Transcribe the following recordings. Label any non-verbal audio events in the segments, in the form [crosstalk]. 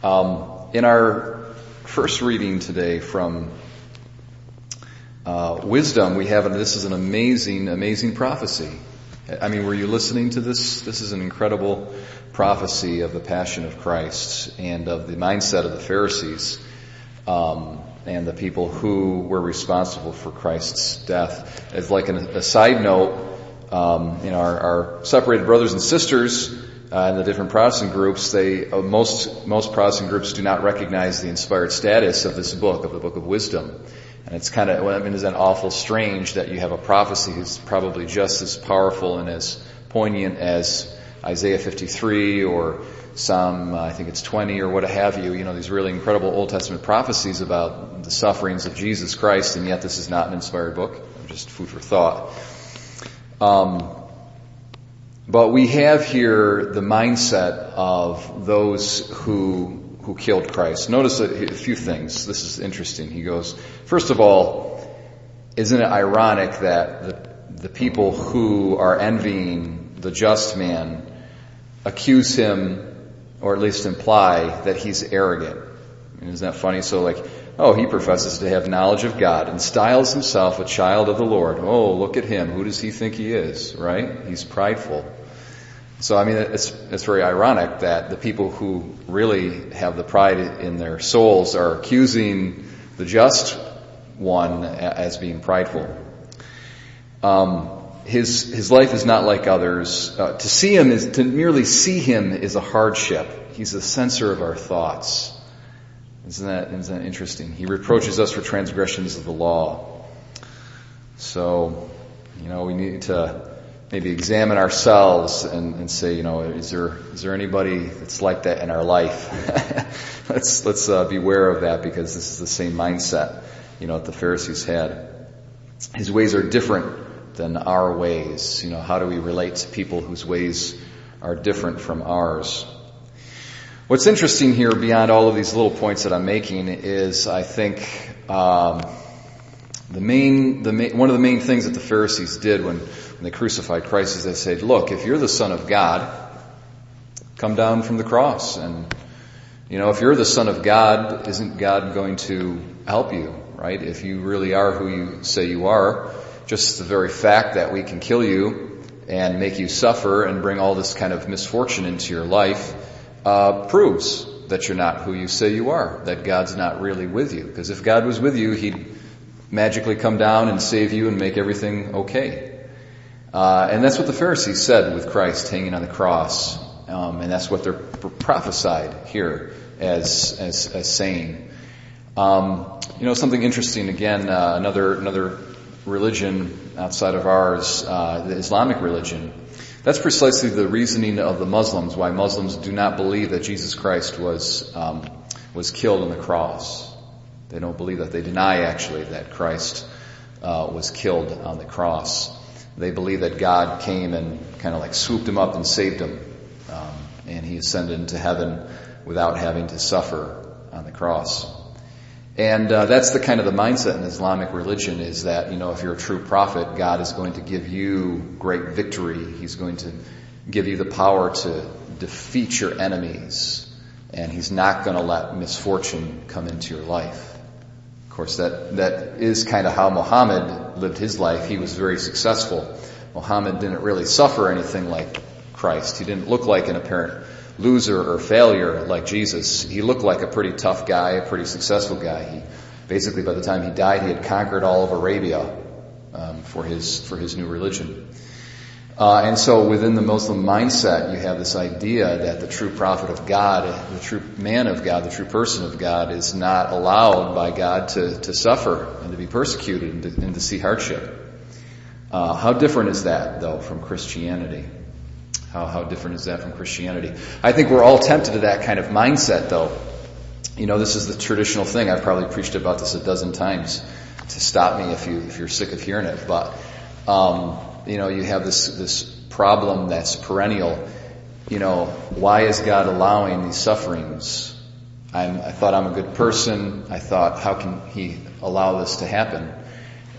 Um, in our first reading today from uh, Wisdom, we have, this is an amazing, amazing prophecy. I mean, were you listening to this? This is an incredible prophecy of the passion of Christ and of the mindset of the Pharisees um, and the people who were responsible for Christ's death. As like an, a side note, um, you know, our, our, separated brothers and sisters uh, in the different Protestant groups, they uh, most most Protestant groups do not recognize the inspired status of this book, of the Book of Wisdom. And it's kind of, I mean, isn't awful strange that you have a prophecy that's probably just as powerful and as poignant as Isaiah 53 or Psalm, uh, I think it's 20 or what have you, you know, these really incredible Old Testament prophecies about the sufferings of Jesus Christ, and yet this is not an inspired book. Just food for thought. Um, but we have here the mindset of those who who killed Christ. Notice a, a few things. This is interesting. He goes, first of all, isn't it ironic that the, the people who are envying the just man accuse him, or at least imply that he's arrogant? isn't that funny? So like, oh, he professes to have knowledge of God and styles himself a child of the Lord. Oh, look at him. Who does he think he is, right? He's prideful. So I mean, it's, it's very ironic that the people who really have the pride in their souls are accusing the just one as being prideful. Um, his his life is not like others. Uh, to see him is to merely see him is a hardship. He's the censor of our thoughts. Isn't that isn't that interesting? He reproaches us for transgressions of the law. So, you know, we need to maybe examine ourselves and, and, say, you know, is there is there anybody that's like that in our life? [laughs] let's let's uh, beware of that because this is the same mindset, you know, that the Pharisees had. His ways are different than our ways. You know, how do we relate to people whose ways are different from ours? What's interesting here, beyond all of these little points that I'm making, is I think. Um, the main, the main, one of the main things that the Pharisees did when, when they crucified Christ is they said, look, if you're the son of God, come down from the cross. And, you know, if you're the son of God, isn't God going to help you, right? If you really are who you say you are, just the very fact that we can kill you and make you suffer and bring all this kind of misfortune into your life, uh, proves that you're not who you say you are, that God's not really with you. Because if God was with you, He'd magically come down and save you and make everything okay. Uh, and that's what the Pharisees said with Christ hanging on the cross. Um, and that's what they're prophesied here as, as, as saying. Um, you know, something interesting again, uh, another, another religion outside of ours, uh, the Islamic religion. That's precisely the reasoning of the Muslims, why Muslims do not believe that Jesus Christ was, um, was killed on the cross. They don't believe that. They deny actually that Christ uh, was killed on the cross. They believe that God came and kind of like swooped him up and saved him, um, and he ascended into heaven without having to suffer on the cross. And uh, that's the kind of the mindset in Islamic religion is that you know if you're a true prophet, God is going to give you great victory. He's going to give you the power to defeat your enemies, and He's not going to let misfortune come into your life course, that, that is kind of how Muhammad lived his life. He was very successful. Muhammad didn't really suffer anything like Christ. He didn't look like an apparent loser or failure like Jesus. He looked like a pretty tough guy, a pretty successful guy. He basically, by the time he died, he had conquered all of Arabia um, for his for his new religion. Uh, and so within the Muslim mindset, you have this idea that the true prophet of God, the true man of God, the true person of God is not allowed by God to, to suffer and to be persecuted and to, and to see hardship. Uh, how different is that, though, from Christianity? How, how different is that from Christianity? I think we're all tempted to that kind of mindset, though. You know, this is the traditional thing. I've probably preached about this a dozen times to stop me if you if you're sick of hearing it. But um, you know, you have this, this problem that's perennial. You know, why is God allowing these sufferings? I'm, I thought I'm a good person. I thought, how can He allow this to happen?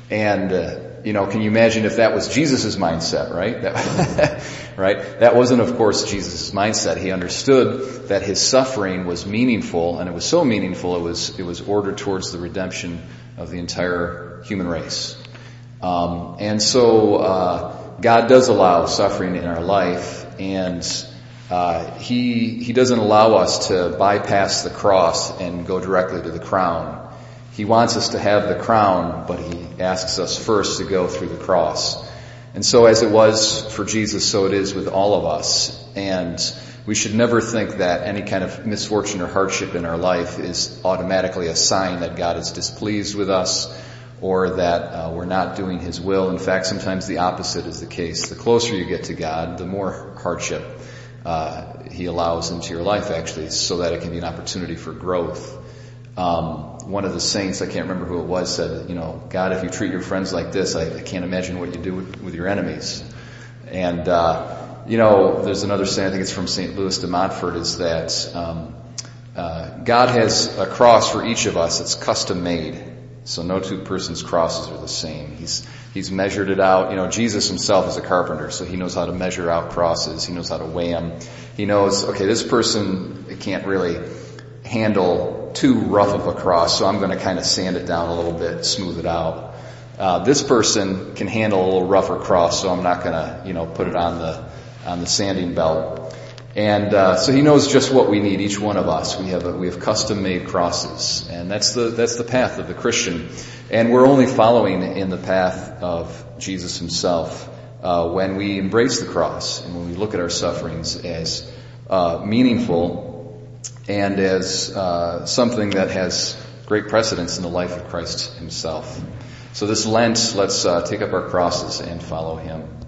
And uh, you know, can you imagine if that was Jesus' mindset, right? That, [laughs] right? That wasn't, of course, Jesus' mindset. He understood that his suffering was meaningful, and it was so meaningful, it was, it was ordered towards the redemption of the entire human race. Um, and so, uh, God does allow suffering in our life, and uh, he he doesn't allow us to bypass the cross and go directly to the crown. He wants us to have the crown, but he asks us first to go through the cross. And so as it was for Jesus, so it is with all of us. And we should never think that any kind of misfortune or hardship in our life is automatically a sign that God is displeased with us or that uh, we're not doing His will. In fact, sometimes the opposite is the case. The closer you get to God, the more hardship uh, He allows into your life, actually, so that it can be an opportunity for growth. Um, one of the saints, I can't remember who it was, said, you know, God, if you treat your friends like this, I, I can't imagine what you do with, with your enemies. And, uh, you know, there's another saying, I think it's from St. Louis de Montfort, is that um, uh, God has a cross for each of us that's custom made. So no two persons' crosses are the same. He's he's measured it out. You know, Jesus himself is a carpenter, so he knows how to measure out crosses. He knows how to weigh them. He knows, okay, this person can't really handle too rough of a cross, so I'm going to kind of sand it down a little bit, smooth it out. Uh, this person can handle a little rougher cross, so I'm not going to, you know, put it on the on the sanding belt. And uh, so he knows just what we need, each one of us. We have a, we have custom made crosses, and that's the that's the path of the Christian. And we're only following in the path of Jesus Himself uh, when we embrace the cross and when we look at our sufferings as uh, meaningful and as uh, something that has great precedence in the life of Christ himself. So this Lent, let's uh, take up our crosses and follow him.